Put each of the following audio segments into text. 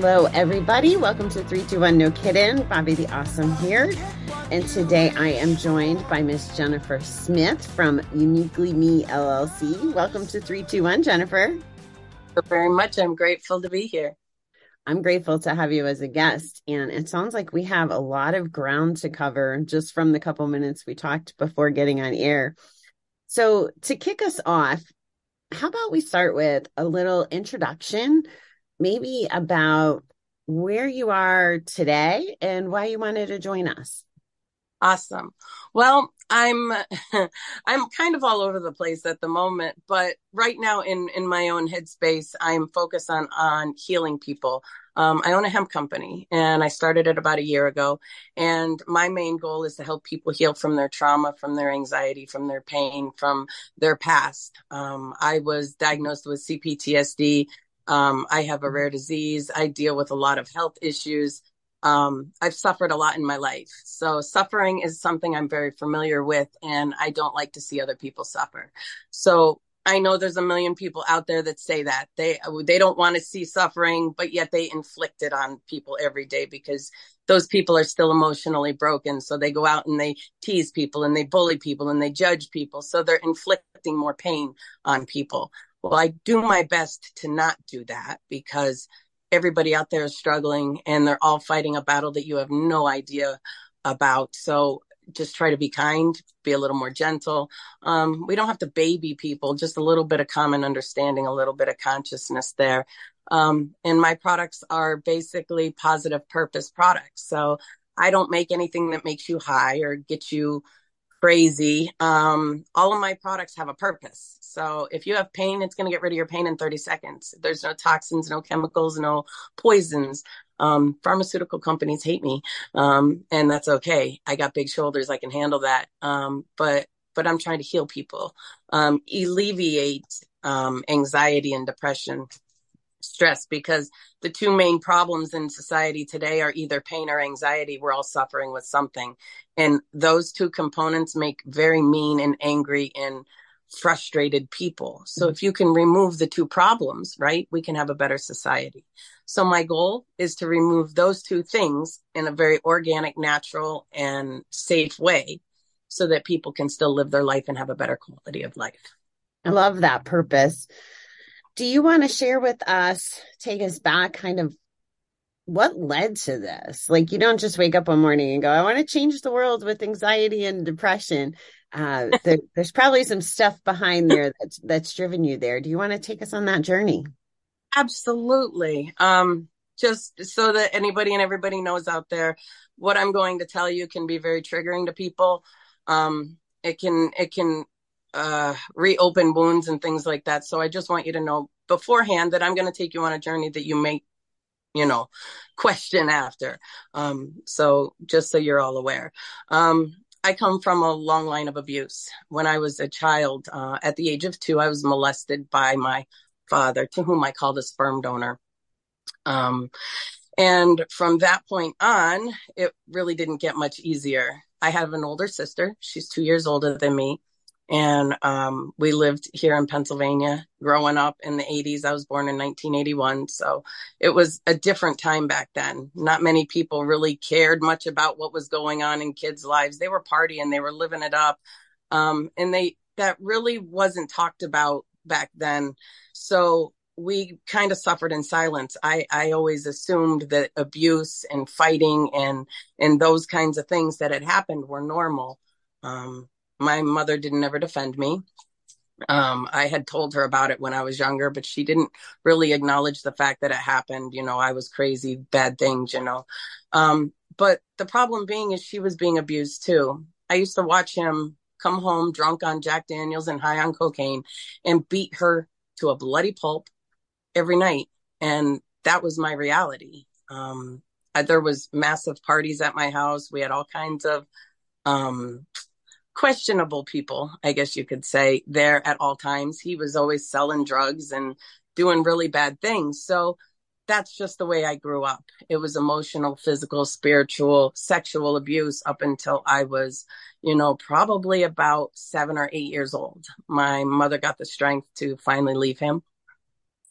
Hello, everybody. Welcome to 321 No Kidding. Bobby the Awesome here. And today I am joined by Miss Jennifer Smith from Uniquely Me LLC. Welcome to 321, Jennifer. Thank you very much. I'm grateful to be here. I'm grateful to have you as a guest. And it sounds like we have a lot of ground to cover just from the couple minutes we talked before getting on air. So, to kick us off, how about we start with a little introduction maybe about where you are today and why you wanted to join us. Awesome. Well, I'm I'm kind of all over the place at the moment, but right now in in my own headspace, I'm focused on on healing people. Um, I own a hemp company, and I started it about a year ago. And my main goal is to help people heal from their trauma, from their anxiety, from their pain, from their past. Um, I was diagnosed with CPTSD um, I have a rare disease. I deal with a lot of health issues. Um, I've suffered a lot in my life. So suffering is something I'm very familiar with and I don't like to see other people suffer. So I know there's a million people out there that say that they they don't want to see suffering, but yet they inflict it on people every day because those people are still emotionally broken. So they go out and they tease people and they bully people and they judge people. So they're inflicting more pain on people. Well, I do my best to not do that because everybody out there is struggling and they're all fighting a battle that you have no idea about. So just try to be kind, be a little more gentle. Um, we don't have to baby people, just a little bit of common understanding, a little bit of consciousness there. Um, and my products are basically positive purpose products. So I don't make anything that makes you high or get you crazy. Um, all of my products have a purpose. So if you have pain, it's going to get rid of your pain in 30 seconds. There's no toxins, no chemicals, no poisons. Um, pharmaceutical companies hate me. Um, and that's okay. I got big shoulders. I can handle that. Um, but, but I'm trying to heal people, um, alleviate, um, anxiety and depression stress because the two main problems in society today are either pain or anxiety. We're all suffering with something. And those two components make very mean and angry and frustrated people. So mm-hmm. if you can remove the two problems, right, we can have a better society. So my goal is to remove those two things in a very organic, natural, and safe way so that people can still live their life and have a better quality of life. I love that purpose do you want to share with us, take us back kind of what led to this? Like, you don't just wake up one morning and go, I want to change the world with anxiety and depression. Uh, there, there's probably some stuff behind there that's, that's driven you there. Do you want to take us on that journey? Absolutely. Um, just so that anybody and everybody knows out there, what I'm going to tell you can be very triggering to people. Um, it can, it can uh, reopen wounds and things like that. So I just want you to know beforehand that I'm going to take you on a journey that you may, you know, question after. Um, so just so you're all aware. Um, I come from a long line of abuse. When I was a child, uh, at the age of two, I was molested by my father, to whom I called a sperm donor. Um, and from that point on, it really didn't get much easier. I have an older sister. She's two years older than me and um, we lived here in Pennsylvania growing up in the 80s. I was born in 1981, so it was a different time back then. Not many people really cared much about what was going on in kids' lives. They were partying, they were living it up, um, and they that really wasn't talked about back then. So we kind of suffered in silence. I, I always assumed that abuse and fighting and and those kinds of things that had happened were normal. Um, my mother didn't ever defend me. Um, I had told her about it when I was younger, but she didn't really acknowledge the fact that it happened. You know, I was crazy, bad things, you know. Um, but the problem being is she was being abused too. I used to watch him come home drunk on Jack Daniels and high on cocaine and beat her to a bloody pulp every night. And that was my reality. Um, there was massive parties at my house. We had all kinds of, um, questionable people, I guess you could say, there at all times. He was always selling drugs and doing really bad things. So that's just the way I grew up. It was emotional, physical, spiritual, sexual abuse up until I was, you know, probably about seven or eight years old. My mother got the strength to finally leave him.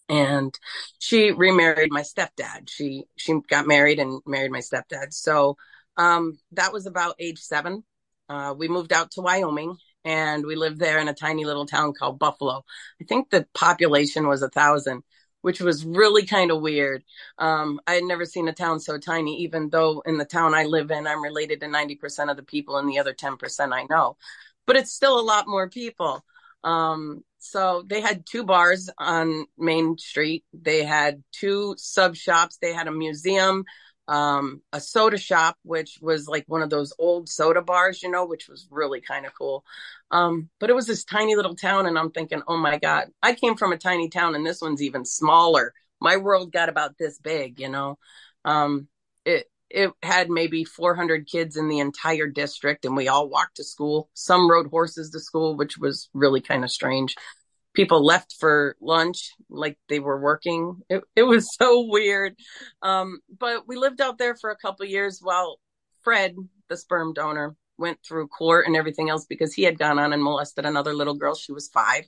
and she remarried my stepdad. She she got married and married my stepdad. So um, that was about age seven. Uh, we moved out to Wyoming and we lived there in a tiny little town called Buffalo. I think the population was a thousand, which was really kind of weird. Um, I had never seen a town so tiny, even though in the town I live in, I'm related to 90% of the people and the other 10% I know. But it's still a lot more people. Um, so they had two bars on Main Street. They had two sub shops. They had a museum, um, a soda shop, which was like one of those old soda bars, you know, which was really kind of cool. Um, but it was this tiny little town, and I'm thinking, oh my God, I came from a tiny town, and this one's even smaller. My world got about this big, you know. Um, it it had maybe 400 kids in the entire district, and we all walked to school. Some rode horses to school, which was really kind of strange people left for lunch like they were working. It, it was so weird. Um, but we lived out there for a couple years while Fred, the sperm donor, went through court and everything else because he had gone on and molested another little girl. She was five.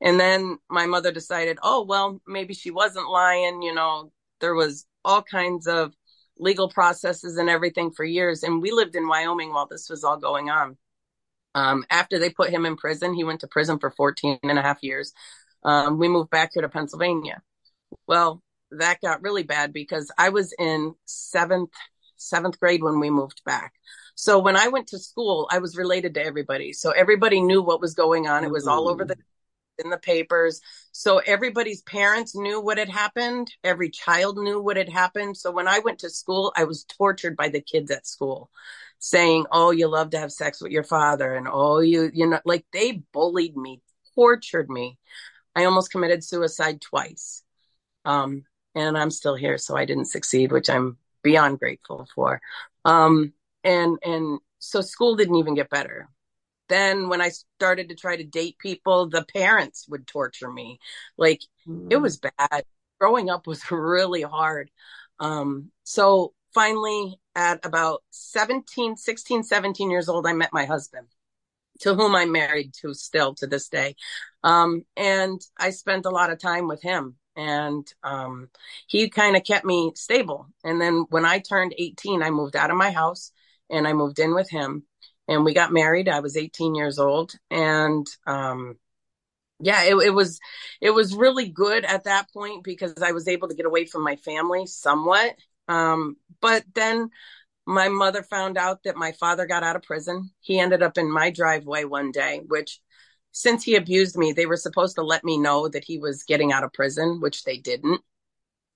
And then my mother decided, oh, well, maybe she wasn't lying. You know, there was all kinds of legal processes and everything for years. And we lived in Wyoming while this was all going on. Um, after they put him in prison, he went to prison for 14 and a half years. Um, we moved back here to Pennsylvania. Well, that got really bad because I was in seventh, seventh grade when we moved back. So when I went to school, I was related to everybody. So everybody knew what was going on. It was all over the in the papers. So everybody's parents knew what had happened. Every child knew what had happened. So when I went to school, I was tortured by the kids at school saying, "Oh, you love to have sex with your father," and "Oh, you you know," like they bullied me, tortured me. I almost committed suicide twice, um, and I'm still here, so I didn't succeed, which I'm beyond grateful for. Um, and and so school didn't even get better. Then when I started to try to date people, the parents would torture me. Like mm. it was bad. Growing up was really hard. Um, so finally at about 17, 16, 17 years old, I met my husband, to whom I'm married to still to this day. Um, and I spent a lot of time with him and um, he kind of kept me stable. And then when I turned 18, I moved out of my house and I moved in with him and we got married. I was 18 years old and um, yeah, it, it was it was really good at that point because I was able to get away from my family somewhat um, but then my mother found out that my father got out of prison. He ended up in my driveway one day, which since he abused me, they were supposed to let me know that he was getting out of prison, which they didn't,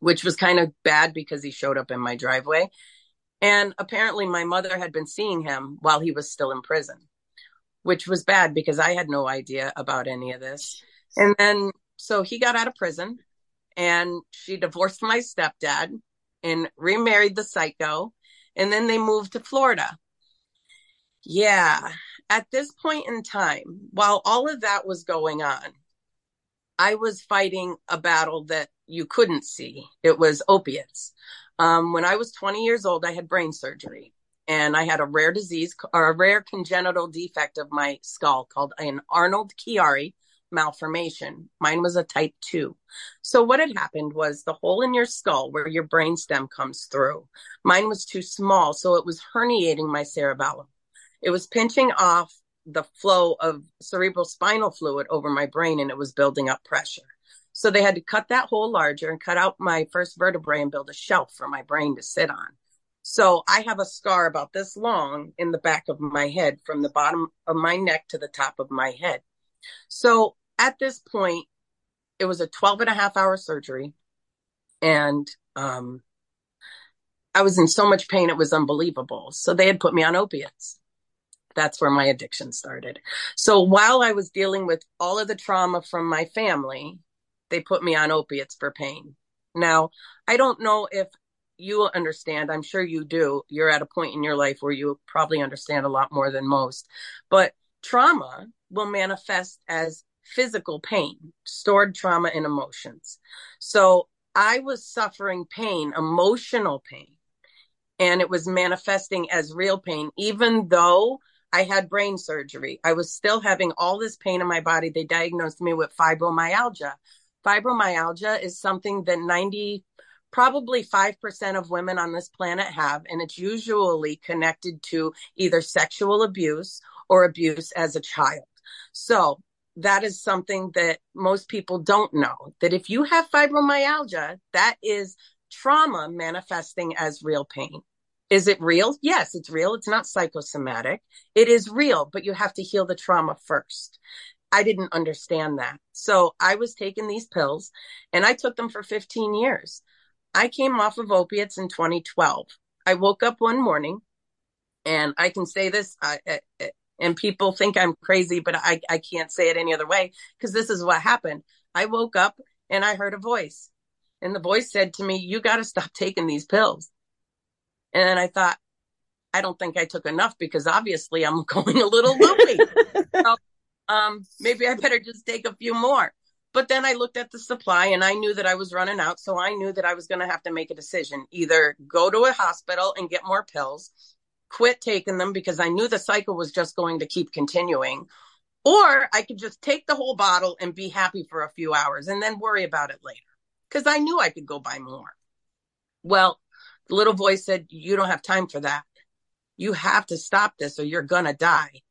which was kind of bad because he showed up in my driveway. And apparently my mother had been seeing him while he was still in prison, which was bad because I had no idea about any of this. And then so he got out of prison and she divorced my stepdad and remarried the psycho. And then they moved to Florida. Yeah. At this point in time, while all of that was going on, I was fighting a battle that you couldn't see. It was opiates. Um, when I was 20 years old, I had brain surgery and I had a rare disease or a rare congenital defect of my skull called an Arnold Chiari malformation. Mine was a type 2. So what had happened was the hole in your skull where your brain stem comes through. Mine was too small, so it was herniating my cerebellum. It was pinching off the flow of cerebral spinal fluid over my brain and it was building up pressure. So they had to cut that hole larger and cut out my first vertebrae and build a shelf for my brain to sit on. So I have a scar about this long in the back of my head from the bottom of my neck to the top of my head. So at this point, it was a 12 and a half hour surgery. And um, I was in so much pain, it was unbelievable. So they had put me on opiates. That's where my addiction started. So while I was dealing with all of the trauma from my family, they put me on opiates for pain. Now, I don't know if you understand. I'm sure you do. You're at a point in your life where you probably understand a lot more than most. But trauma will manifest as physical pain, stored trauma and emotions. So I was suffering pain, emotional pain, and it was manifesting as real pain, even though I had brain surgery. I was still having all this pain in my body. They diagnosed me with fibromyalgia. fibromyalgia is something that 90 probably 5% of women on this planet have and it's usually connected to either sexual abuse or abuse as a child so that is something that most people don't know that if you have fibromyalgia that is trauma manifesting as real pain is it real yes it's real it's not psychosomatic it is real but you have to heal the trauma first I didn't understand that. So I was taking these pills and I took them for 15 years. I came off of opiates in 2012. I woke up one morning and I can say this, I, I, and people think I'm crazy, but I, I can't say it any other way because this is what happened. I woke up and I heard a voice and the voice said to me, you got to stop taking these pills. And I thought, I don't think I took enough because obviously I'm going a little loopy. so um, maybe I better just take a few more. But then I looked at the supply and I knew that I was running out. So I knew that I was going to have to make a decision either go to a hospital and get more pills, quit taking them because I knew the cycle was just going to keep continuing, or I could just take the whole bottle and be happy for a few hours and then worry about it later because I knew I could go buy more. Well, the little voice said, You don't have time for that. You have to stop this or you're going to die.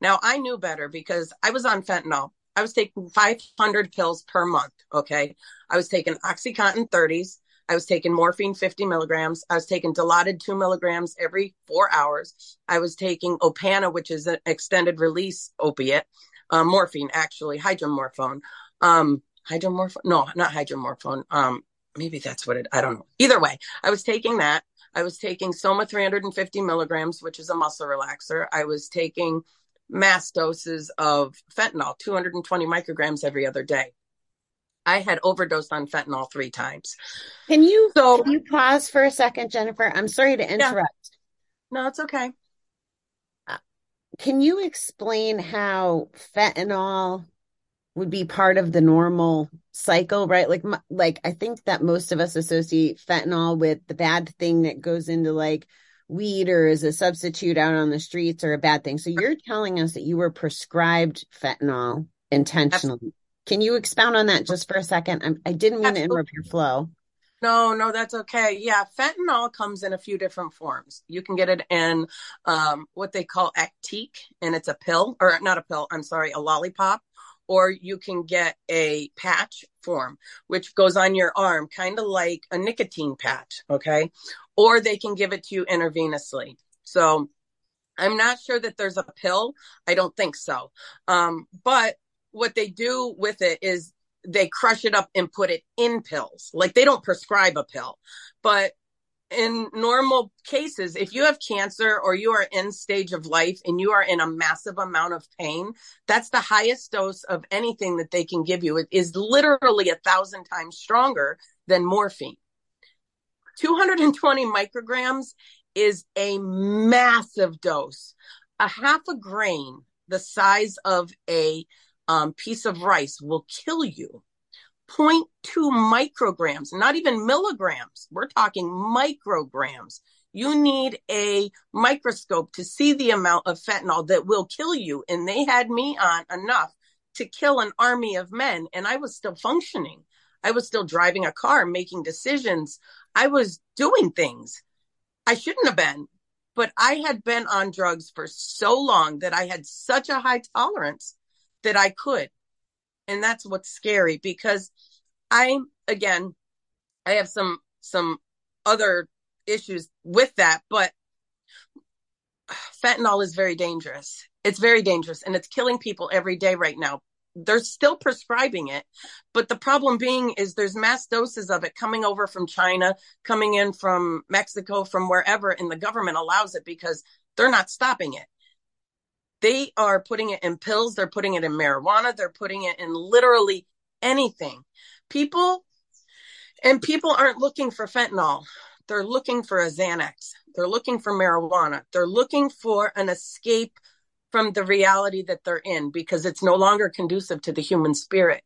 Now I knew better because I was on fentanyl. I was taking 500 pills per month. Okay. I was taking Oxycontin 30s. I was taking morphine 50 milligrams. I was taking Dilaudid two milligrams every four hours. I was taking Opana, which is an extended release opiate, uh, morphine, actually, hydromorphone. Um, hydromorphone? No, not hydromorphone. Um, maybe that's what it, I don't know. Either way, I was taking that. I was taking Soma 350 milligrams, which is a muscle relaxer. I was taking mass doses of fentanyl, 220 micrograms every other day. I had overdosed on fentanyl three times. Can you so can you pause for a second, Jennifer? I'm sorry to interrupt. Yeah. No, it's okay. Uh, can you explain how fentanyl would be part of the normal cycle, right? Like, like I think that most of us associate fentanyl with the bad thing that goes into like weed or as a substitute out on the streets or a bad thing. So you're telling us that you were prescribed fentanyl intentionally. Can you expound on that just for a second? I'm, I did not mean Absolutely. to interrupt your flow. No, no, that's okay. Yeah, fentanyl comes in a few different forms. You can get it in um, what they call Actiq, and it's a pill, or not a pill, I'm sorry, a lollipop. Or you can get a patch form, which goes on your arm, kind of like a nicotine patch. Okay or they can give it to you intravenously. So I'm not sure that there's a pill. I don't think so. Um, but what they do with it is they crush it up and put it in pills. Like they don't prescribe a pill, but in normal cases, if you have cancer or you are in stage of life and you are in a massive amount of pain, that's the highest dose of anything that they can give you. It is literally a thousand times stronger than morphine. 220 micrograms is a massive dose. A half a grain, the size of a um, piece of rice, will kill you. 0.2 micrograms, not even milligrams. We're talking micrograms. You need a microscope to see the amount of fentanyl that will kill you. And they had me on enough to kill an army of men, and I was still functioning. I was still driving a car, making decisions. I was doing things I shouldn't have been, but I had been on drugs for so long that I had such a high tolerance that I could. And that's what's scary because I, again, I have some, some other issues with that, but fentanyl is very dangerous. It's very dangerous and it's killing people every day right now they're still prescribing it but the problem being is there's mass doses of it coming over from china coming in from mexico from wherever and the government allows it because they're not stopping it they are putting it in pills they're putting it in marijuana they're putting it in literally anything people and people aren't looking for fentanyl they're looking for a xanax they're looking for marijuana they're looking for an escape from the reality that they're in because it's no longer conducive to the human spirit.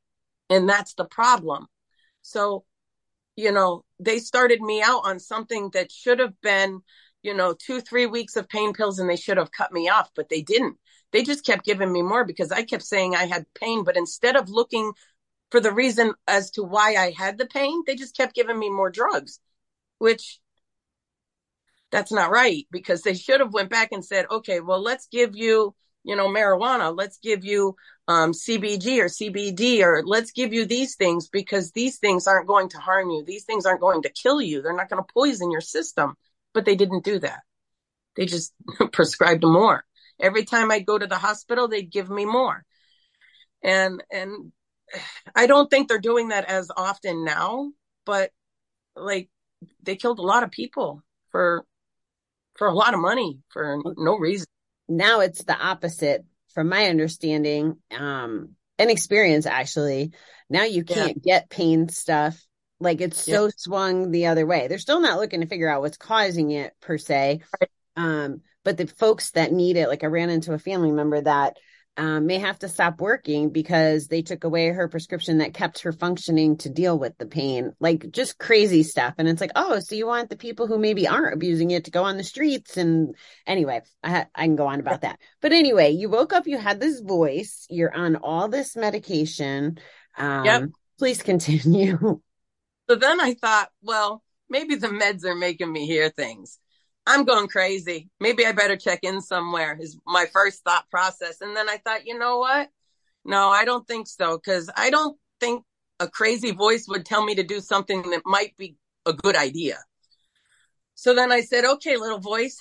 And that's the problem. So, you know, they started me out on something that should have been, you know, two, three weeks of pain pills and they should have cut me off, but they didn't. They just kept giving me more because I kept saying I had pain. But instead of looking for the reason as to why I had the pain. They just kept giving me more drugs, which that's not right because they should have went back and said, okay, well, let's give you, you know, marijuana. Let's give you um, CBG or CBD, or let's give you these things because these things aren't going to harm you. These things aren't going to kill you. They're not going to poison your system. But they didn't do that. They just prescribed more. Every time I'd go to the hospital, they'd give me more. And, and I don't think they're doing that as often now, but like they killed a lot of people for for a lot of money for no reason. Now it's the opposite from my understanding um and experience actually. Now you can't yeah. get pain stuff like it's so yeah. swung the other way. They're still not looking to figure out what's causing it per se. Right. Um but the folks that need it like I ran into a family member that um, may have to stop working because they took away her prescription that kept her functioning to deal with the pain, like just crazy stuff. And it's like, oh, so you want the people who maybe aren't abusing it to go on the streets? And anyway, I, ha- I can go on about that. But anyway, you woke up, you had this voice, you're on all this medication. Um, yep. Please continue. So then I thought, well, maybe the meds are making me hear things. I'm going crazy. Maybe I better check in somewhere is my first thought process. And then I thought, you know what? No, I don't think so. Cause I don't think a crazy voice would tell me to do something that might be a good idea. So then I said, okay, little voice,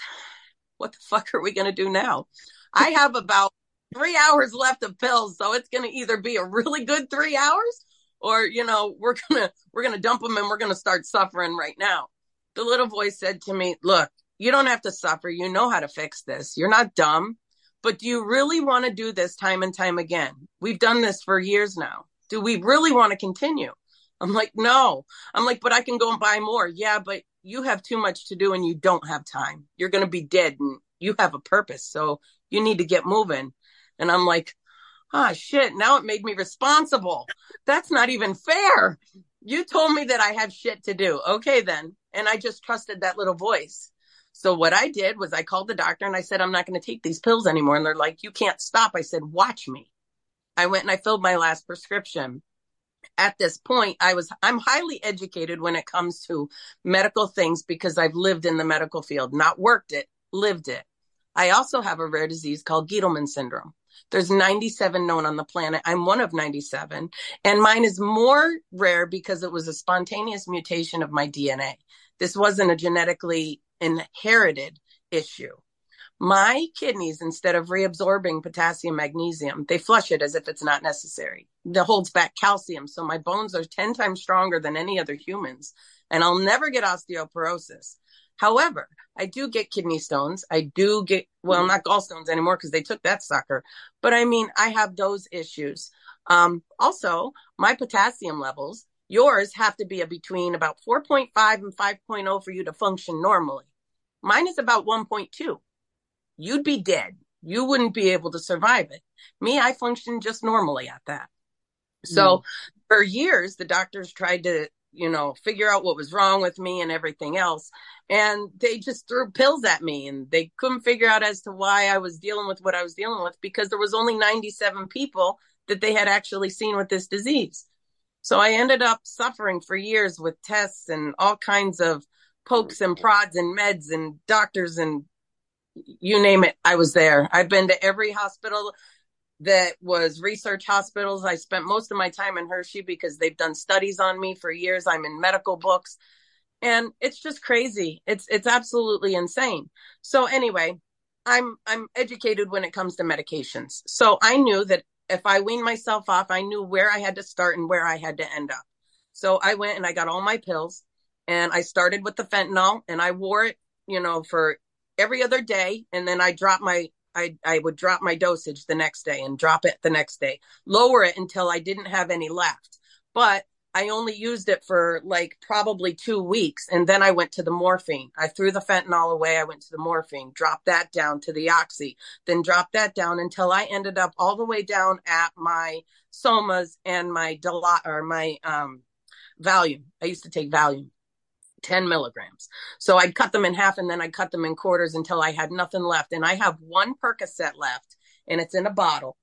what the fuck are we going to do now? I have about three hours left of pills. So it's going to either be a really good three hours or, you know, we're to, we're to dump them and we're to start suffering right now. The little voice said to me, look, you don't have to suffer. You know how to fix this. You're not dumb. But do you really want to do this time and time again? We've done this for years now. Do we really want to continue? I'm like, no. I'm like, but I can go and buy more. Yeah, but you have too much to do and you don't have time. You're to be dead and you have a purpose. So you need to get moving. And I'm like, ah, oh, shit. Now it made me responsible. That's not even fair. You told me that I have shit to do. Okay, then. And I just trusted that little voice. So what I did was I called the doctor and I said, I'm not going to take these pills anymore. And they're like, you can't stop. I said, watch me. I went and I filled my last prescription. At this point, I was, I'm highly educated when it comes to medical things because I've lived in the medical field, not worked it, lived it. I also have a rare disease called Gitelman syndrome. There's 97 known on the planet. I'm one of 97 and mine is more rare because it was a spontaneous mutation of my DNA. This wasn't a genetically inherited issue. My kidneys, instead of reabsorbing potassium, magnesium, they flush it as if it's not necessary. That holds back calcium. So my bones are 10 times stronger than any other humans and I'll never get osteoporosis. However, I do get kidney stones. I do get, well, not gallstones anymore because they took that sucker. But I mean, I have those issues. Um, also, my potassium levels, yours have to be a between about 4.5 and 5.0 for you to function normally. Mine is about 1.2. You'd be dead. You wouldn't be able to survive it. Me, I function just normally at that. So mm. for years, the doctors tried to, you know, figure out what was wrong with me and everything else. And they just threw pills at me and they couldn't figure out as to why I was dealing with what I was dealing with because there was only 97 people that they had actually seen with this disease. So I ended up suffering for years with tests and all kinds of pokes and prods and meds and doctors and you name it, I was there. I've been to every hospital that was research hospitals. I spent most of my time in Hershey because they've done studies on me for years. I'm in medical books and it's just crazy. It's it's absolutely insane. So anyway, I'm I'm educated when it comes to medications. So I knew that if I weaned myself off, I knew where I had to start and where I had to end up. So I went and I got all my pills and I started with the fentanyl and I wore it, you know, for every other day. And then I dropped my, I, I would drop my dosage the next day and drop it the next day, lower it until I didn't have any left. But I only used it for like probably two weeks. And then I went to the morphine. I threw the fentanyl away. I went to the morphine, dropped that down to the oxy, then dropped that down until I ended up all the way down at my somas and my Dilaudid or my, um, Valium. I used to take Valium. 10 milligrams. So I'd cut them in half and then I'd cut them in quarters until I had nothing left. And I have one Percocet left and it's in a bottle.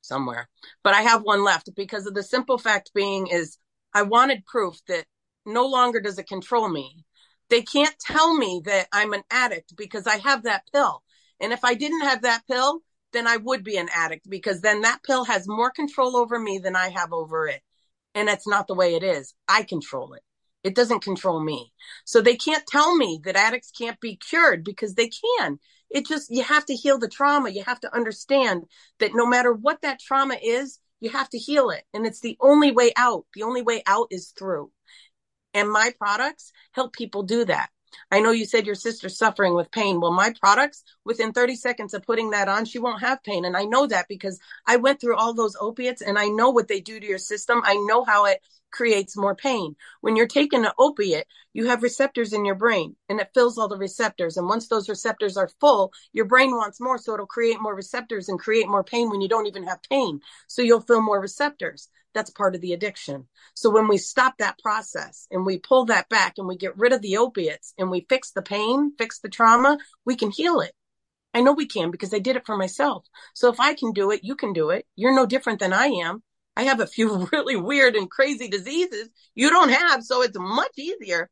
somewhere, but I have one left because of the simple fact being is I wanted proof that no longer does it control me. They can't tell me that I'm an addict because I have that pill. And if I didn't have that pill, then I would be an addict because then that pill has more control over me than I have over it. And that's not the way it is. I control it. It doesn't control me. So they can't tell me that addicts can't be cured because they can. It just, you have to heal the trauma. You have to understand that no matter what that trauma is, you have to heal it. And it's the only way out. The only way out is through. And my products help people do that. I know you said your sister's suffering with pain. Well, my products, within 30 seconds of putting that on, she won't have pain. And I know that because I went through all those opiates and I know what they do to your system. I know how it creates more pain. When you're taking an opiate, you have receptors in your brain and it fills all the receptors. And once those receptors are full, your brain wants more. So it'll create more receptors and create more pain when you don't even have pain. So you'll feel more receptors. That's part of the addiction. So when we stop that process and we pull that back and we get rid of the opiates and we fix the pain, fix the trauma, we can heal it. I know we can because I did it for myself. So if I can do it, you can do it. You're no different than I am. I have a few really weird and crazy diseases you don't have, so it's much easier.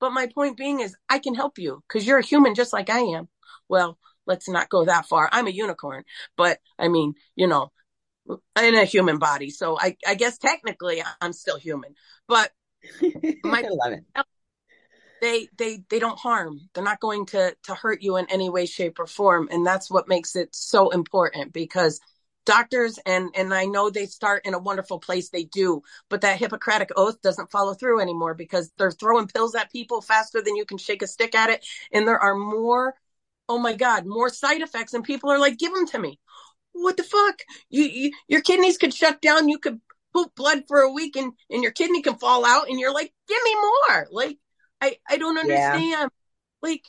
But my point being is I can help you because you're a human just like I am. Well, let's not go that far. I'm a unicorn, but I mean, you know, in a human body. So I, I guess technically I'm still human, but my, I love it. They, they, they don't harm. They're not going to, to hurt you in any way, shape or form. And that's what makes it so important because doctors and, and I know they start in a wonderful place. They do, but that Hippocratic oath doesn't follow through anymore because they're throwing pills at people faster than you can shake a stick at it. And there are more oh my god more side effects and people are like give them to me what the fuck? You, you your kidneys could shut down. You could poop blood for a week and, and your kidney can fall out and you're like, give me more. Like, I, I don't understand. Yeah. Like,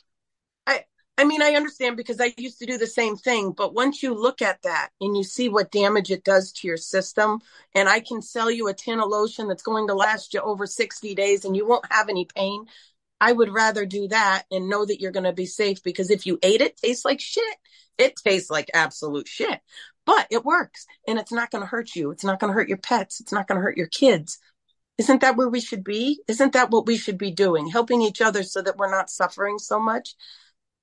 I, mean, I understand because I used to do the same thing, but once you look at that and you see what damage it does to your system, and I can sell you a tin of lotion that's going to last you over 60 days and you won't have any pain, I would rather do that and know that you're going to be safe because if you ate it, tastes like shit. It tastes like absolute shit, but it works and it's not going to hurt you. It's not going to hurt your pets. It's not going to hurt your kids. Isn't that where we should be? Isn't that what we should be doing? Helping each other so that we're not suffering so much.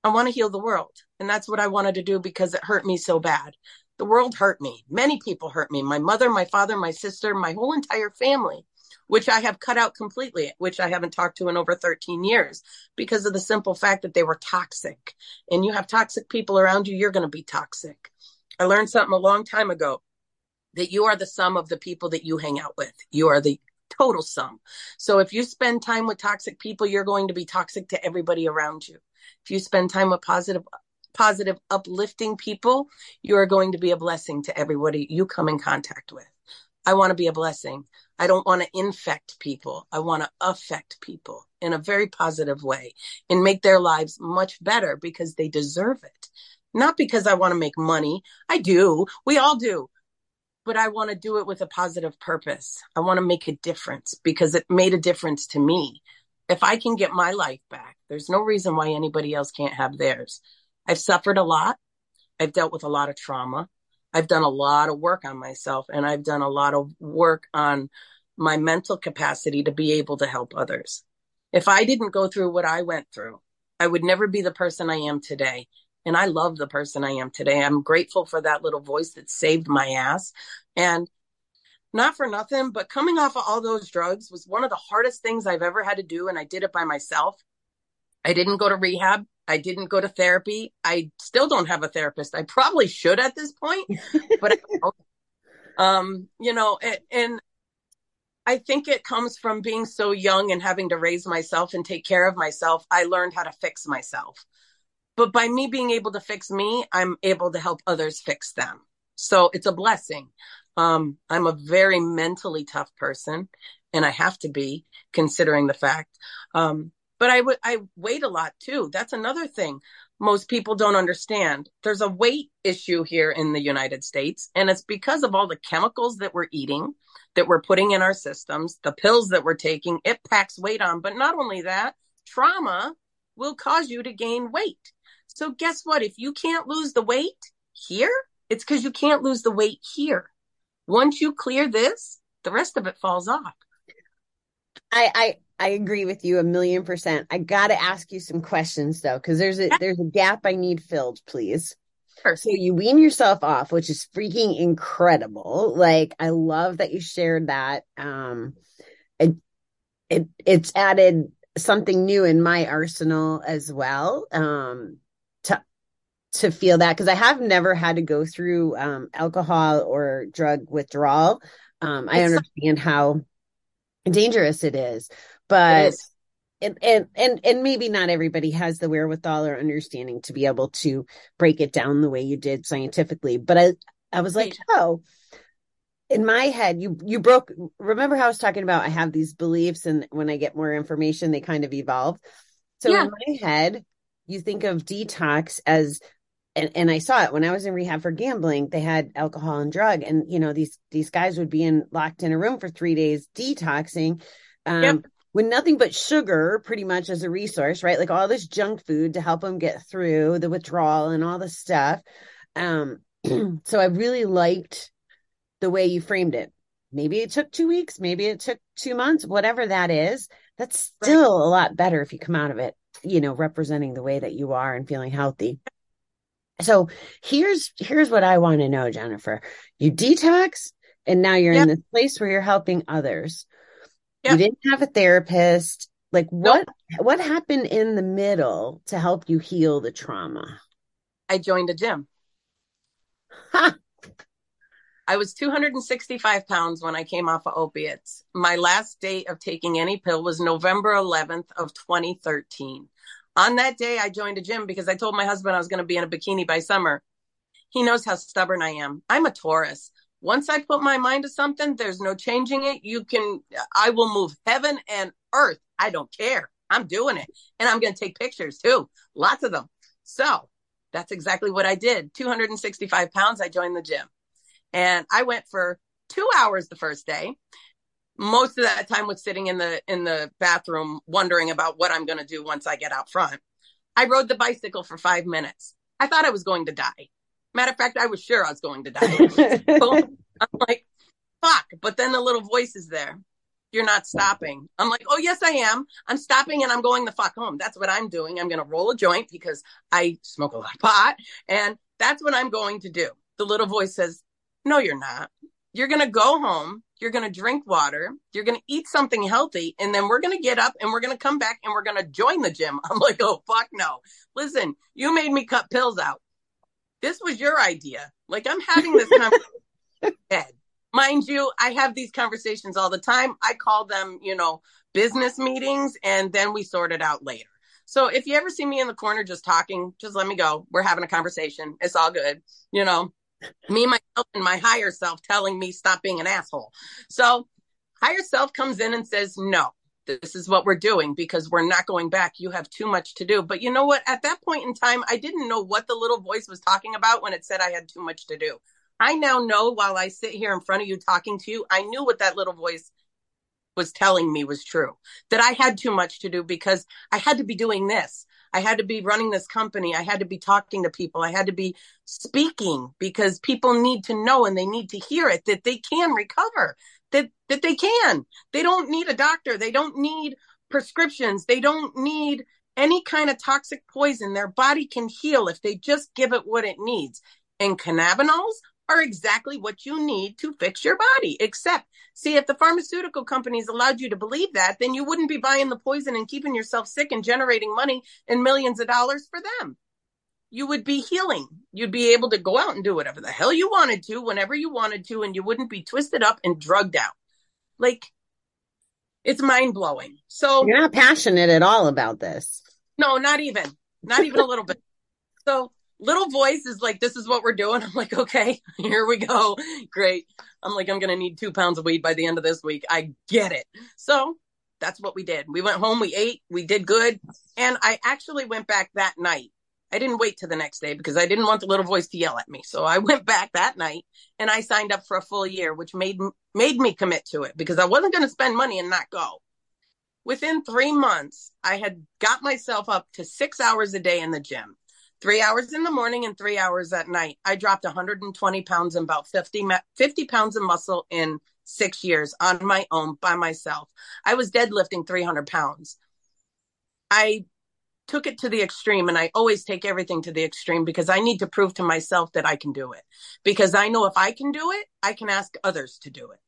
I want to heal the world. And that's what I wanted to do because it hurt me so bad. The world hurt me. Many people hurt me. My mother, my father, my sister, my whole entire family which I have cut out completely, which I haven't talked to in over 13 years because of the simple fact that they were toxic. And you have toxic people around you, you're going to be toxic. I learned something a long time ago that you are the sum of the people that you hang out with. You are the total sum. So if you spend time with toxic people, you're going to be toxic to everybody around you. If you spend time with positive, positive, uplifting people, you are going to be a blessing to everybody you come in contact with. I want to be a blessing. I don't want to infect people. I want to affect people in a very positive way and make their lives much better because they deserve it. Not because I want to make money. I do. We all do. But I want to do it with a positive purpose. I want to make a difference because it made a difference to me. If I can get my life back, there's no reason why anybody else can't have theirs. I've suffered a lot. I've dealt with a lot of trauma. I've done a lot of work on myself and I've done a lot of work on my mental capacity to be able to help others. If I didn't go through what I went through, I would never be the person I am today. And I love the person I am today. I'm grateful for that little voice that saved my ass. And not for nothing, but coming off of all those drugs was one of the hardest things I've ever had to do. And I did it by myself. I didn't go to rehab. I didn't go to therapy. I still don't have a therapist. I probably should at this point, but um, you know, and, and I think it comes from being so young and having to raise myself and take care of myself. I learned how to fix myself. But by me being able to fix me, I'm able to help others fix them. So it's a blessing. Um, I'm a very mentally tough person and I have to be considering the fact. Um, but I would I wait a lot too. That's another thing most people don't understand. There's a weight issue here in the United States, and it's because of all the chemicals that we're eating, that we're putting in our systems, the pills that we're taking. It packs weight on. But not only that, trauma will cause you to gain weight. So guess what? If you can't lose the weight here, it's because you can't lose the weight here. Once you clear this, the rest of it falls off. I I I agree with you a million percent. I got to ask you some questions though, because there's a there's a gap I need filled, please. Sure. So you wean yourself off, which is freaking incredible. Like I love that you shared that. Um, it it it's added something new in my arsenal as well. Um, to feel that because I have never had to go through um alcohol or drug withdrawal. Um, I understand how dangerous it is, but. It is and, and and and maybe not everybody has the wherewithal or understanding to be able to break it down the way you did scientifically but i i was like oh in my head you you broke remember how i was talking about i have these beliefs and when i get more information they kind of evolve so yeah. in my head you think of detox as and, and I saw it when I was in rehab for gambling. They had alcohol and drug, and you know these these guys would be in locked in a room for three days detoxing. Um, yep with nothing but sugar pretty much as a resource, right? Like all this junk food to help them get through the withdrawal and all this stuff. Um, so I really liked the way you framed it. Maybe it took two weeks, maybe it took two months, whatever that is. That's still right. a lot better if you come out of it, you know, representing the way that you are and feeling healthy. So here's here's what I want to know, Jennifer. You detox and now you're yep. in this place where you're helping others. Yep. You didn't have a therapist. Like what nope. what happened in the middle to help you heal the trauma? I joined a gym. I was 265 pounds when I came off of opiates. My last date of taking any pill was November 11th of 2013. On that day, I joined a gym because I told my husband I was going to be in a bikini by summer. He knows how stubborn I am. I'm a Taurus once I put my mind to something, there's no changing it. You can, I will move heaven and earth. I don't care. I'm doing it. And I'm going to take pictures too. Lots of them. So that's exactly what I did. 265 pounds. I joined the gym and I went for two hours the first day. Most of that time was sitting in the, in the bathroom wondering about what I'm going to do once I get out front. I rode the bicycle for five minutes. I thought I was going to die. Matter of fact, I was sure I was going to die. so I'm like, fuck. But then the little voice is there. You're not stopping. I'm like, oh, yes, I am. I'm stopping and I'm going the fuck home. That's what I'm doing. I'm going to roll a joint because I smoke a lot of pot. And that's what I'm going to do. The little voice says, no, you're not. You're going to go home. You're going to drink water. You're going to eat something healthy. And then we're going to get up and we're going to come back and we're going to join the gym. I'm like, oh, fuck no. Listen, you made me cut pills out this was your idea. Like I'm having this conversation. Mind you, I have these conversations all the time. I call them, you know, business meetings and then we sort it out later. So if you ever see me in the corner just talking, just let me go. We're having a conversation. It's all good. You know, me, myself, and my higher self telling me stop being an asshole. So higher self comes in and says, no, this is what we're doing because we're not going back. You have too much to do. But you know what? At that point in time, I didn't know what the little voice was talking about when it said I had too much to do. I now know while I sit here in front of you talking to you, I knew what that little voice was telling me was true that I had too much to do because I had to be doing this. I had to be running this company. I had to be talking to people. I had to be speaking because people need to know and they need to hear it that they can recover that that they can. They don't need a doctor. They don't need prescriptions. They don't need any kind of toxic poison. Their body can heal if they just give it what it needs. And cannabinoids are exactly what you need to fix your body. Except, see, if the pharmaceutical companies allowed you to believe that, then you wouldn't be buying the poison and keeping yourself sick and generating money and millions of dollars for them you would be healing. You'd be able to go out and do whatever the hell you wanted to, whenever you wanted to, and you wouldn't be twisted up and drugged out. Like, it's mind blowing. So you're not passionate at all about this. No, not even, not even a little bit. So little voice is like, this is what we're doing. I'm like, okay, here we go. Great. I'm like, I'm going to need two pounds of weed by the end of this week. I get it. So that's what we did. We went home, we ate, we did good. And I actually went back that night I didn't wait to the next day because I didn't want the little voice to yell at me. So I went back that night and I signed up for a full year, which made made me commit to it because I wasn't going to spend money and not go. Within 3 months, I had got myself up to 6 hours a day in the gym. Three hours in the morning and three hours at night. I dropped 120 pounds and about 50, 50 pounds of muscle in six years on my own by myself. I was deadlifting 300 pounds. I took it to the extreme and I always take everything to the extreme because I need to prove to myself that I can do it. Because I know if I can do it, I can ask others to do it.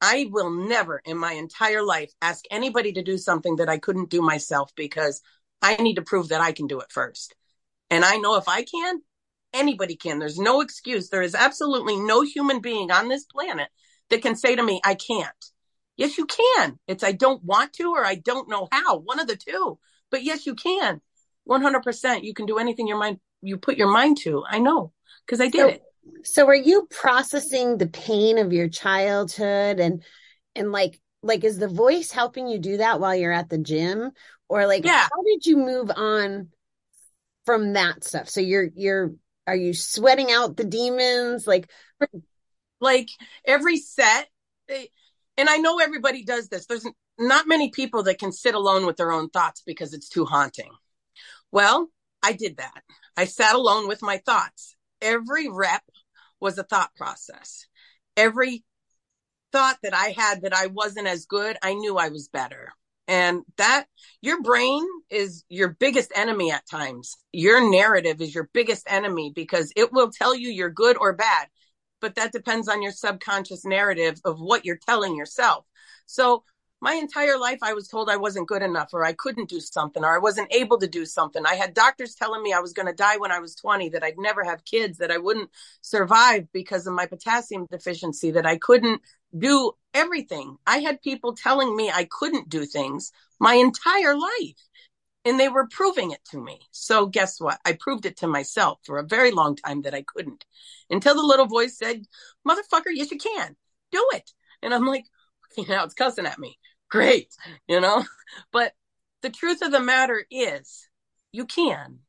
I will never in my entire life ask anybody to do something that I couldn't do myself because I need to prove that I can do it first. And I know if I can, anybody can. There's no excuse. There is absolutely no human being on this planet that can say to me, I can't. Yes, you can. It's I don't want to or I don't know how. One of the two. But yes, you can. 100%. You can do anything your mind you put your mind to. I know because I did so, it. So are you processing the pain of your childhood and and like like is the voice helping you do that while you're at the gym or like yeah. how did you move on from that stuff? So you're you're are you sweating out the demons like like every set eh, and I know everybody does this. There's not many people that can sit alone with their own thoughts because it's too haunting. Well, I did that. I sat alone with my thoughts. Every rep was a thought process. Every thought that I had that I wasn't as good, I knew I was better. And that your brain is your biggest enemy at times. Your narrative is your biggest enemy because it will tell you you're good or bad. But that depends on your subconscious narrative of what you're telling yourself. So my entire life I was told I wasn't good enough or I couldn't do something or I wasn't able to do something. I had doctors telling me I was going to die when I was 20, that I'd never have kids, that I wouldn't survive because of my potassium deficiency, that I couldn't do everything. I had people telling me I couldn't do things my entire life and they were proving it to me. So guess what? I proved it to myself for a very long time that I couldn't until the little voice said, motherfucker, yes, you can do it. And I'm like, you know, it's cussing at me great, you know? But the truth of the matter is you can.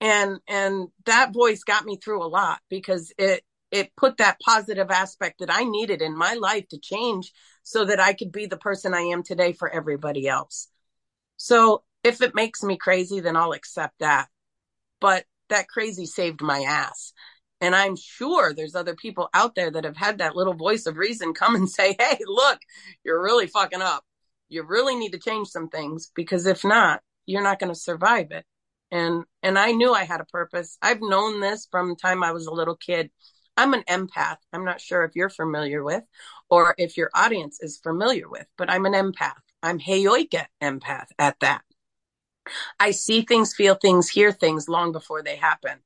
And and that voice got me through a lot because it it put that positive aspect that I needed in my life to change so that I could be the person I am today for everybody else. So if it makes me crazy, then I'll accept that. But that crazy saved my ass. And I'm sure there's other people out there that have had that little voice of reason come and say, Hey, look, you're really fucking up you really need to change some things because if not, you're not going to survive it. And, and I knew I had a purpose. I've known this from the time I was a little kid. I'm an empath. I'm not sure if you're familiar with or if your audience is familiar with, but I'm an empath. I'm Heyoka empath at that. I see things, feel things, hear things long before they happen.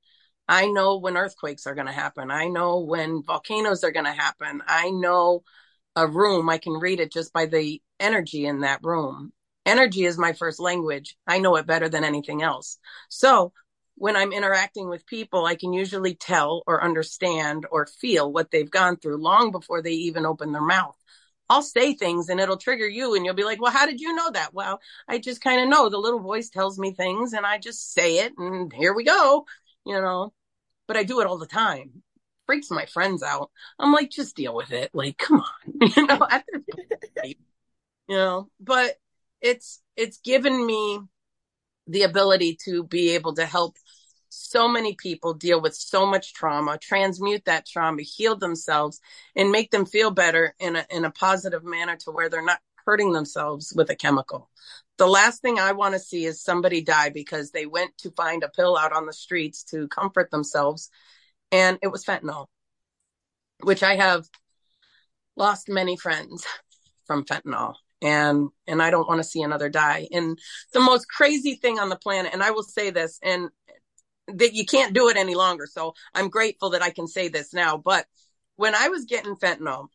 I know when earthquakes are going to happen. I know when volcanoes are going to happen. I know a room. I can read it just by the energy in that room. Energy is my first language. I know it better than anything else. So when I'm interacting with people, I can usually tell or understand or feel what they've gone through long before they even open their mouth. I'll say things and it'll trigger you and you'll be like, well, how did you know that? Well, I just kind of know the little voice tells me things and I just say it and here we go, you know, but I do it all the time. Freaks my friends out. I'm like, just deal with it. Like, come on, you know, you know, but it's, it's given me the ability to be able to help so many people deal with so much trauma, transmute that trauma, heal themselves and make them feel better in a, in a positive manner to where they're not hurting themselves with a chemical. The last thing I want to see is somebody die because they went to find a pill out on the streets to comfort themselves and it was fentanyl, which I have lost many friends from fentanyl and and I don't want to see another die. And the most crazy thing on the planet, and I will say this, and that you can't do it any longer. So I'm grateful that I can say this now. But when I was getting fentanyl,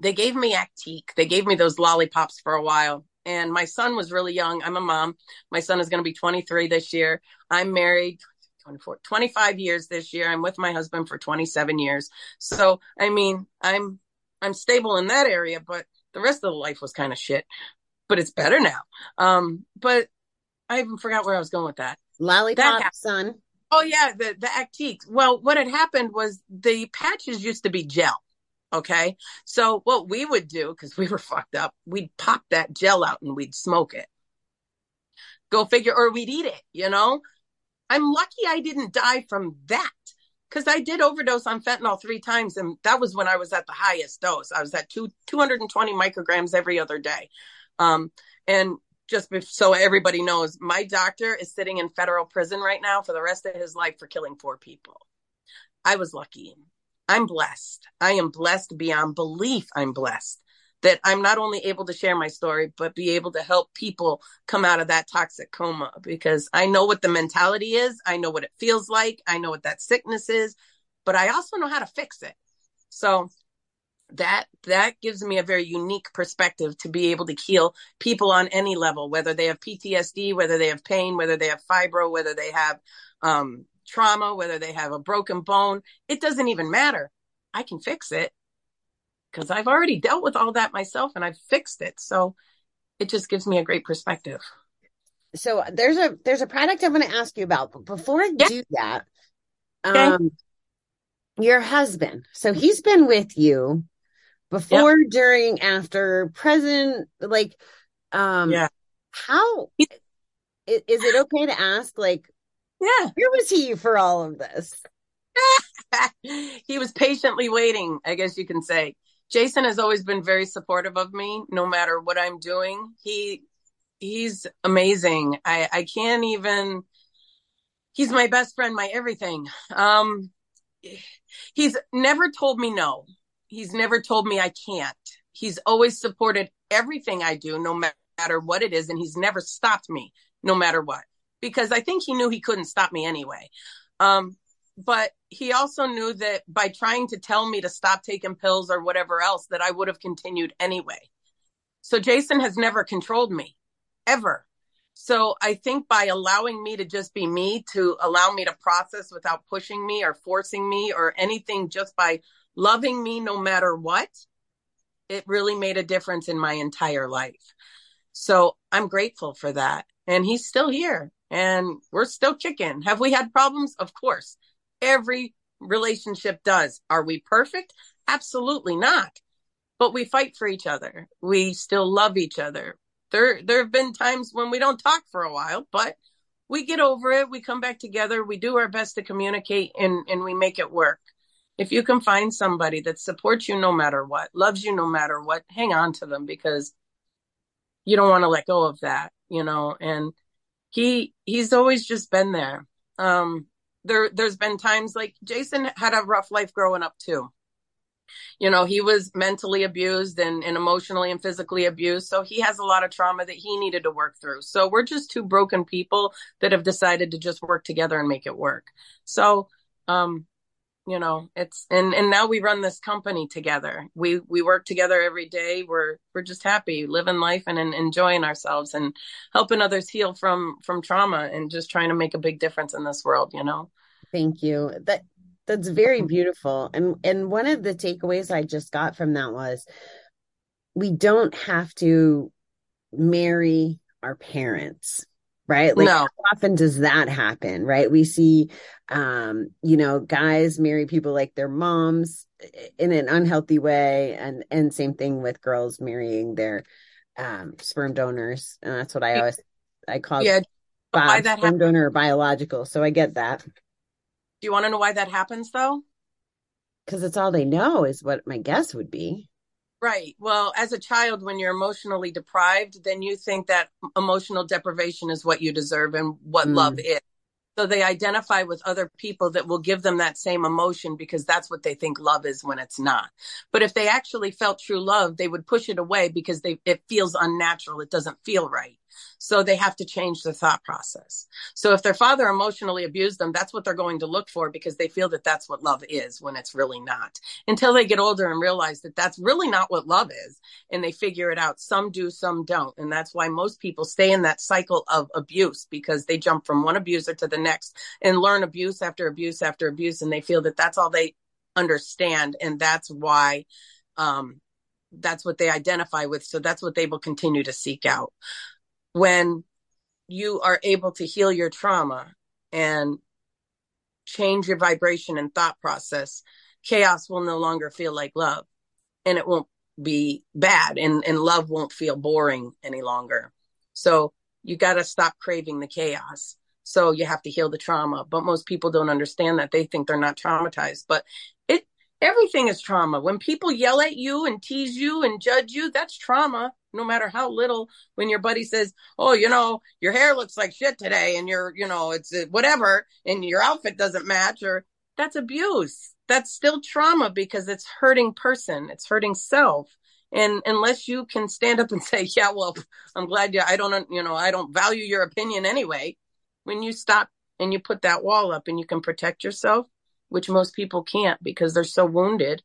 they gave me Actiq. They gave me those lollipops for a while. And my son was really young. I'm a mom. My son is going to be 23 this year. I'm married 24, 25 years this year. I'm with my husband for 27 years. So, I mean, I'm, I'm stable in that area, but the rest of the life was kind of shit, but it's better now. Um, but I even forgot where I was going with that. Lollipop that son. Oh yeah, the the Actiq. Well, what had happened was the patches used to be gel. Okay, so what we would do because we were fucked up, we'd pop that gel out and we'd smoke it. Go figure, or we'd eat it. You know, I'm lucky I didn't die from that because I did overdose on fentanyl three times, and that was when I was at the highest dose. I was at two 220 micrograms every other day. Um, and just so everybody knows, my doctor is sitting in federal prison right now for the rest of his life for killing four people. I was lucky. I'm blessed. I am blessed beyond belief. I'm blessed that I'm not only able to share my story, but be able to help people come out of that toxic coma because I know what the mentality is. I know what it feels like. I know what that sickness is, but I also know how to fix it. So that that gives me a very unique perspective to be able to heal people on any level whether they have ptsd whether they have pain whether they have fibro whether they have um, trauma whether they have a broken bone. It doesn't even matter. I can fix it because i've already dealt with all that myself and i've fixed it. So it just gives me a great perspective. So there's a there's a product i'm going to ask you about but before i yeah. do that okay. um your husband. So he's been with you before, yep. during, after, present, like, um, yeah. How is, is it okay to ask, like, yeah, where was he for all of this? he was patiently waiting, I guess you can say. Jason has always been very supportive of me, no matter what I'm doing. He he's amazing. I I can't even. He's my best friend, my everything. Um, he's never told me no he's never told me I can't. He's always supported everything I do, no matter what it is. And he's never stopped me, no matter what, because I think he knew he couldn't stop me anyway. Um, but he also knew that by trying to tell me to stop taking pills or whatever else, that I would have continued anyway. So Jason has never controlled me ever. So I think by allowing me to just be me, to allow me to process without pushing me or forcing me or anything, just by loving me no matter what, it really made a difference in my entire life. So I'm grateful for that. And he's still here and we're still kicking. Have we had problems? Of course. Every relationship does. Are we perfect? Absolutely not. But we fight for each other. We still love each other. There, there have been times when we don't talk for a while, but we get over it. We come back together. We do our best to communicate and, and we make it work if you can find somebody that supports you no matter what, loves you no matter what, hang on to them because you don't want to let go of that, you know, and he he's always just been there. Um there there's been times like Jason had a rough life growing up too. You know, he was mentally abused and, and emotionally and physically abused. So he has a lot of trauma that he needed to work through. So we're just two broken people that have decided to just work together and make it work. So um you know it's and and now we run this company together. We we work together every day. We're we're just happy living life and, and enjoying ourselves and helping others heal from from trauma and just trying to make a big difference in this world you know? Thank you. That that's very mm-hmm. beautiful. And and one of the takeaways i just got from that was we don't have to marry our parents right? Like no. how often does that happen right? We see um you know guys marry people like their moms in an unhealthy way and and same thing with girls marrying their um sperm donors. And that's what i always i call yeah. Bob, why that sperm donor or biological so i get that. Do you want to know why that happens though? Because it's all they know is what my guess would be Right. Well, as a child, when you're emotionally deprived, then you think that emotional deprivation is what you deserve and what mm. love is. So they identify with other people that will give them that same emotion because that's what they think love is when it's not. But if they actually felt true love, they would push it away because they, it feels unnatural. It doesn't feel right. So they have to change the thought process. So if their father emotionally abused them, that's what they're going to look for because they feel that that's what love is when it's really not. Until they get older and realize that that's really not what love is and they figure it out. Some do, some don't. And that's why most people stay in that cycle of abuse because they jump from one abuser to the next and learn abuse after abuse after abuse. And they feel that that's all they understand. And that's why, um, that's what they identify with. So that's what they will continue to seek out when you are able to heal your trauma and change your vibration and thought process, chaos will no longer feel like love and it won't be bad and, and love won't feel boring any longer. So you got to stop craving the chaos. So you have to heal the trauma. But most people don't understand that. They think they're not traumatized. But it everything is trauma. When people yell at you and tease you and judge you, that's trauma, no matter how little. When your buddy says, Oh, you know, your hair looks like shit today and you're, you know, it's uh, whatever, and your outfit doesn't match, or that's abuse. That's still trauma because it's hurting person, it's hurting self. And unless you can stand up and say, yeah, well, I'm glad you, I don't, you know, I don't value your opinion anyway. When you stop and you put that wall up and you can protect yourself, which most people can't because they're so wounded,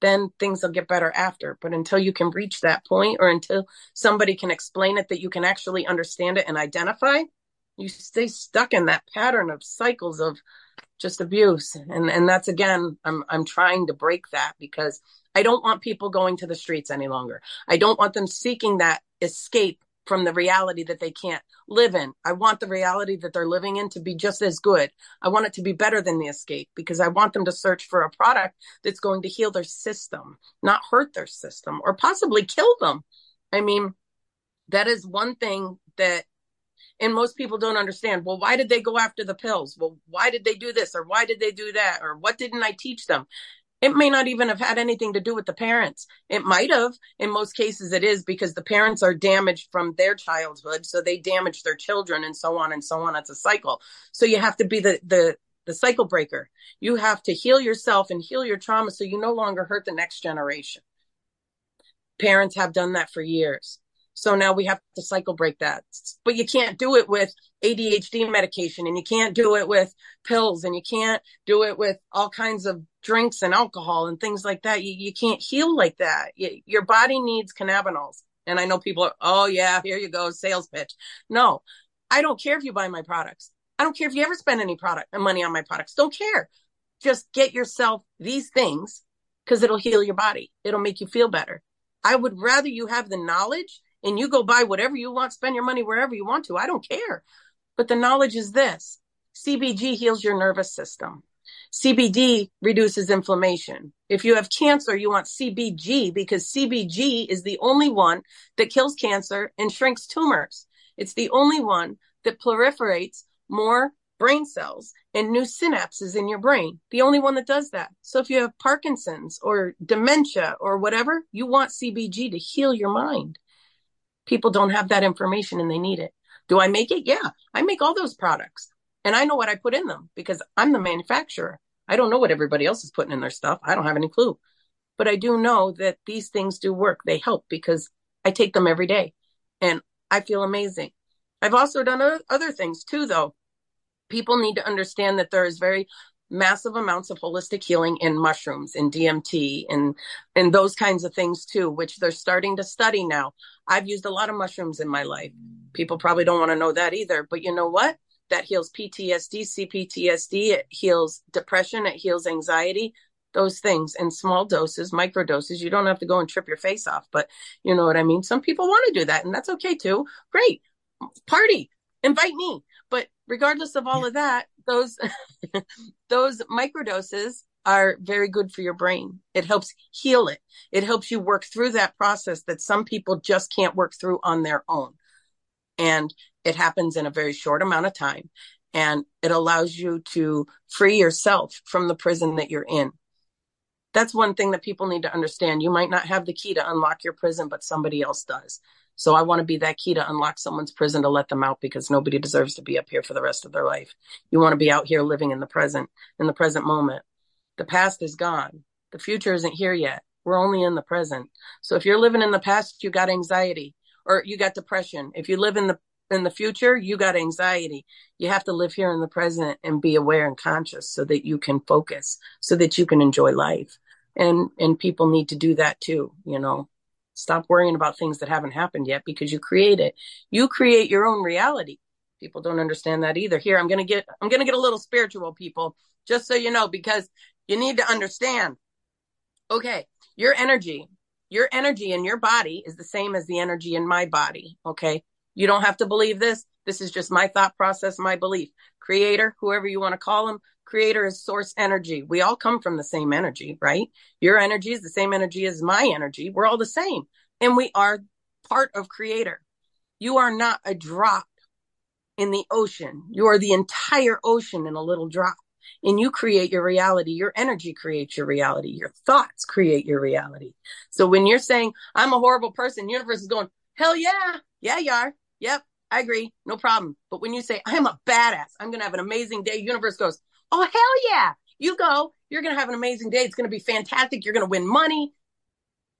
then things will get better after. But until you can reach that point or until somebody can explain it that you can actually understand it and identify, you stay stuck in that pattern of cycles of just abuse. And and that's again, I'm I'm trying to break that because I don't want people going to the streets any longer. I don't want them seeking that escape from the reality that they can't live in. I want the reality that they're living in to be just as good. I want it to be better than the escape because I want them to search for a product that's going to heal their system, not hurt their system or possibly kill them. I mean, that is one thing that and most people don't understand well why did they go after the pills well why did they do this or why did they do that or what didn't i teach them it may not even have had anything to do with the parents. It might have. In most cases, it is because the parents are damaged from their childhood. So they damage their children and so on and so on. It's a cycle. So you have to be the, the, the cycle breaker. You have to heal yourself and heal your trauma so you no longer hurt the next generation. Parents have done that for years. So now we have to cycle break that. But you can't do it with ADHD medication and you can't do it with pills and you can't do it with all kinds of drinks and alcohol and things like that. You, you can't heal like that. You, your body needs cannabinoids. And I know people are, oh yeah, here you go, sales pitch. No, I don't care if you buy my products. I don't care if you ever spend any product money on my products. Don't care. Just get yourself these things because it'll heal your body. It'll make you feel better. I would rather you have the knowledge and you go buy whatever you want, spend your money wherever you want to. I don't care. But the knowledge is this CBG heals your nervous system. CBD reduces inflammation. If you have cancer, you want CBG because CBG is the only one that kills cancer and shrinks tumors. It's the only one that proliferates more brain cells and new synapses in your brain. The only one that does that. So if you have Parkinson's or dementia or whatever, you want CBG to heal your mind people don't have that information and they need it. Do I make it? Yeah, I make all those products and I know what I put in them because I'm the manufacturer. I don't know what everybody else is putting in their stuff. I don't have any clue. But I do know that these things do work. They help because I take them every day and I feel amazing. I've also done other things too, though. People need to understand that there is very massive amounts of holistic healing in mushrooms in DMT and and those kinds of things too which they're starting to study now. I've used a lot of mushrooms in my life. People probably don't want to know that either but you know what? That heals PTSD CPTSD it heals depression it heals anxiety those things in small doses micro doses. You don't have to go and trip your face off but you know what I mean? Some people want to do that and that's okay too. Great. Party. Invite me. But regardless of all of that those those microdoses are very good for your brain. It helps heal it. It helps you work through that process that some people just can't work through on their own. And it happens in a very short amount of time. And it allows you to free yourself from the prison that you're in. That's one thing that people need to understand. You might not have the key to unlock your prison, but somebody else does. So I want to be that key to unlock someone's prison to let them out because nobody deserves to be up here for the rest of their life. You want to be out here living in the present, in the present moment. The past is gone. The future isn't here yet. We're only in the present. So if you're living in the past, you got anxiety or you got depression. If you live in the in the future, you got anxiety. You have to live here in the present and be aware and conscious so that you can focus, so that you can enjoy life. And and people need to do that too, you know. Stop worrying about things that haven't happened yet because you create it. You create your own reality. People don't understand that either. Here, I'm going to get, I'm going to get a little spiritual people, just so you know, because you need to understand. Okay. Your energy, your energy in your body is the same as the energy in my body. Okay. You don't have to believe this. This is just my thought process, my belief. Creator, whoever you want to call him, creator is source energy. We all come from the same energy, right? Your energy is the same energy as my energy. We're all the same. And we are part of creator. You are not a drop in the ocean. You are the entire ocean in a little drop. And you create your reality. Your energy creates your reality. Your thoughts create your reality. So when you're saying, I'm a horrible person, universe is going, hell yeah. Yeah, you are. Yep. I agree. No problem. But when you say, I'm a badass, I'm going to have an amazing day, universe goes, oh, hell yeah. You go. You're going to have an amazing day. It's going to be fantastic. You're going to win money.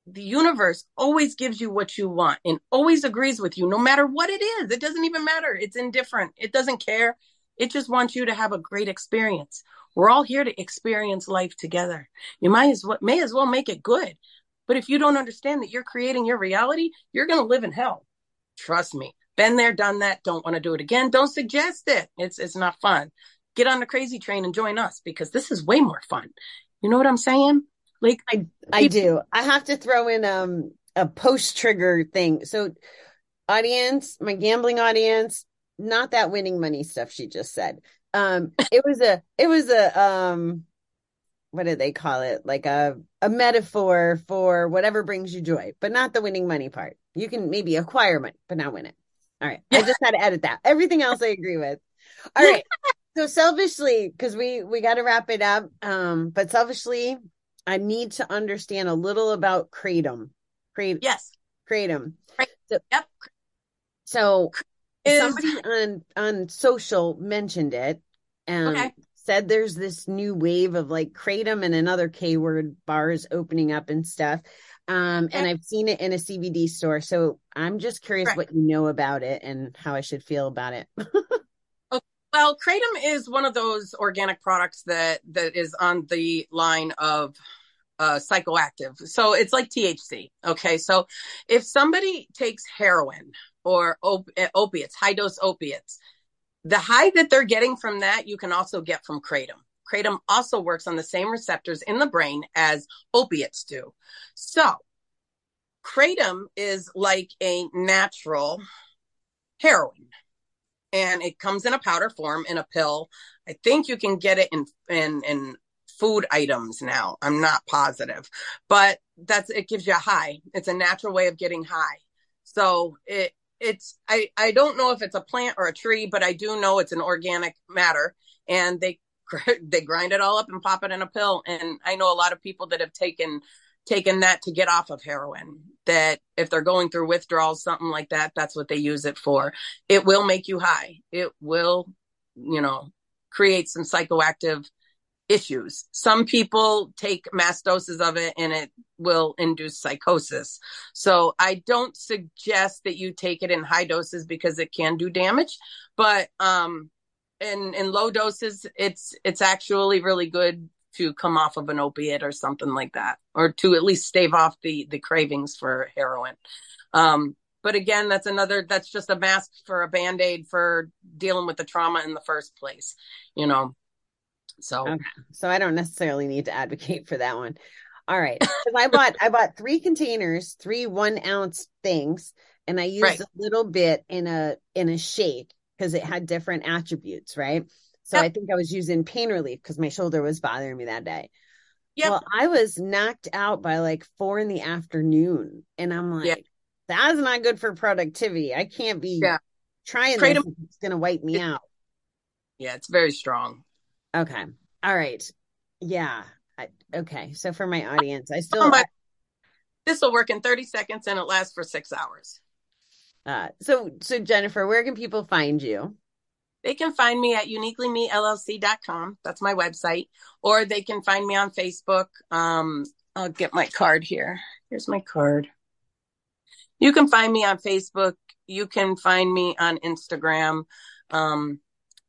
The universe always gives you what you want and always agrees with you no matter what it is. It doesn't even matter. It's indifferent. It doesn't care. It just wants you to have a great experience. We're all here to experience life together. You might as well may as well make it good. But if you don't understand that you're creating your reality you're going to live in hell. Trust me. Been there done that. Don't want to do it again. Don't suggest it. It's it's not fun get on the crazy train and join us because this is way more fun you know what i'm saying like I I do. I have to throw in um a post trigger thing. So audience, my gambling audience, not that winning money stuff she just said. Um it was a it was a um what do they call it? Like a a metaphor for whatever brings you joy, but not the winning money part. You can maybe acquire money, but not win it. All right. I just had to edit that. Everything else I agree with. All right. So selfishly, because we we got to wrap it up. Um, but selfishly, I need to understand a little about kratom. Kratom. Yes. Kratom. So, yep. So Is... somebody on on social mentioned it and okay. said there's this new wave of like kratom and another K word bars opening up and stuff. Um, okay. and I've seen it in a CBD store. So I'm just curious what you know about it and how I should feel about it. Well, kratom is one of those organic products that that is on the line of uh, psychoactive. So it's like THC. Okay, so if somebody takes heroin or op- eh, opiates, high dose opiates, the high that they're getting from that, you can also get from kratom. Kratom also works on the same receptors in the brain as opiates do. So kratom is like a natural heroin and it comes in a powder form in a pill. I think you can get it in in in food items now. I'm not positive, but that's it gives you a high. It's a natural way of getting high. So it it's I I don't know if it's a plant or a tree, but I do know it's an organic matter and they they grind it all up and pop it in a pill and I know a lot of people that have taken taken that to get off of heroin that if they're going through withdrawals something like that that's what they use it for. It will make you high. It will you know create some psychoactive issues. Some people take mass doses of it and it will induce psychosis. So i don't suggest that you take it in high doses because it can do damage but um in in low doses it's it's actually really good to come off of an opiate or something like that, or to at least stave off the the cravings for heroin. Um, but again, that's another that's just a mask for a band aid for dealing with the trauma in the first place, you know. So, okay. so I don't necessarily need to advocate for that one. All right, I bought I bought three containers, three one ounce things, and I used right. a little bit in a in a shake because it had different attributes, right? So yep. I think I was using pain relief because my shoulder was bothering me that day. Yeah. Well, I was knocked out by like four in the afternoon. And I'm like, yep. that's not good for productivity. I can't be yeah. trying Kratom, this. It's going to wipe me out. Yeah, it's very strong. Okay. All right. Yeah. I, okay. So for my audience, I still. Oh this will work in 30 seconds and it lasts for six hours. Uh, so, so Jennifer, where can people find you? They can find me at uniquelymellc.com. That's my website. Or they can find me on Facebook. Um, I'll get my card here. Here's my card. You can find me on Facebook. You can find me on Instagram. Um,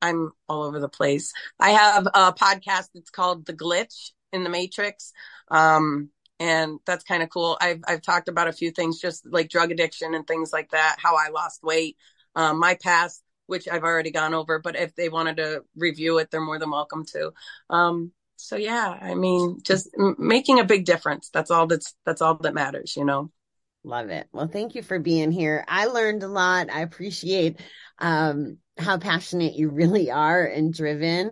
I'm all over the place. I have a podcast that's called The Glitch in the Matrix. Um, and that's kind of cool. I've I've talked about a few things, just like drug addiction and things like that. How I lost weight, um, my past, which I've already gone over. But if they wanted to review it, they're more than welcome to. Um, so yeah, I mean, just m- making a big difference. That's all that's that's all that matters, you know. Love it. Well, thank you for being here. I learned a lot. I appreciate um, how passionate you really are and driven.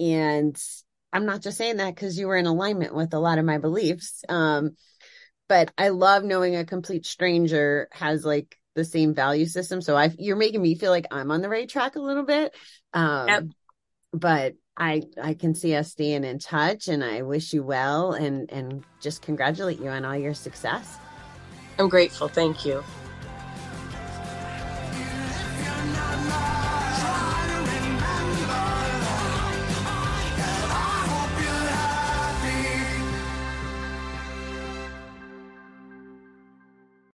And I'm not just saying that because you were in alignment with a lot of my beliefs. Um, but I love knowing a complete stranger has like the same value system. So I, you're making me feel like I'm on the right track a little bit. Um, yep. but I, I can see us staying in touch and I wish you well and, and just congratulate you on all your success. I'm grateful. Thank you.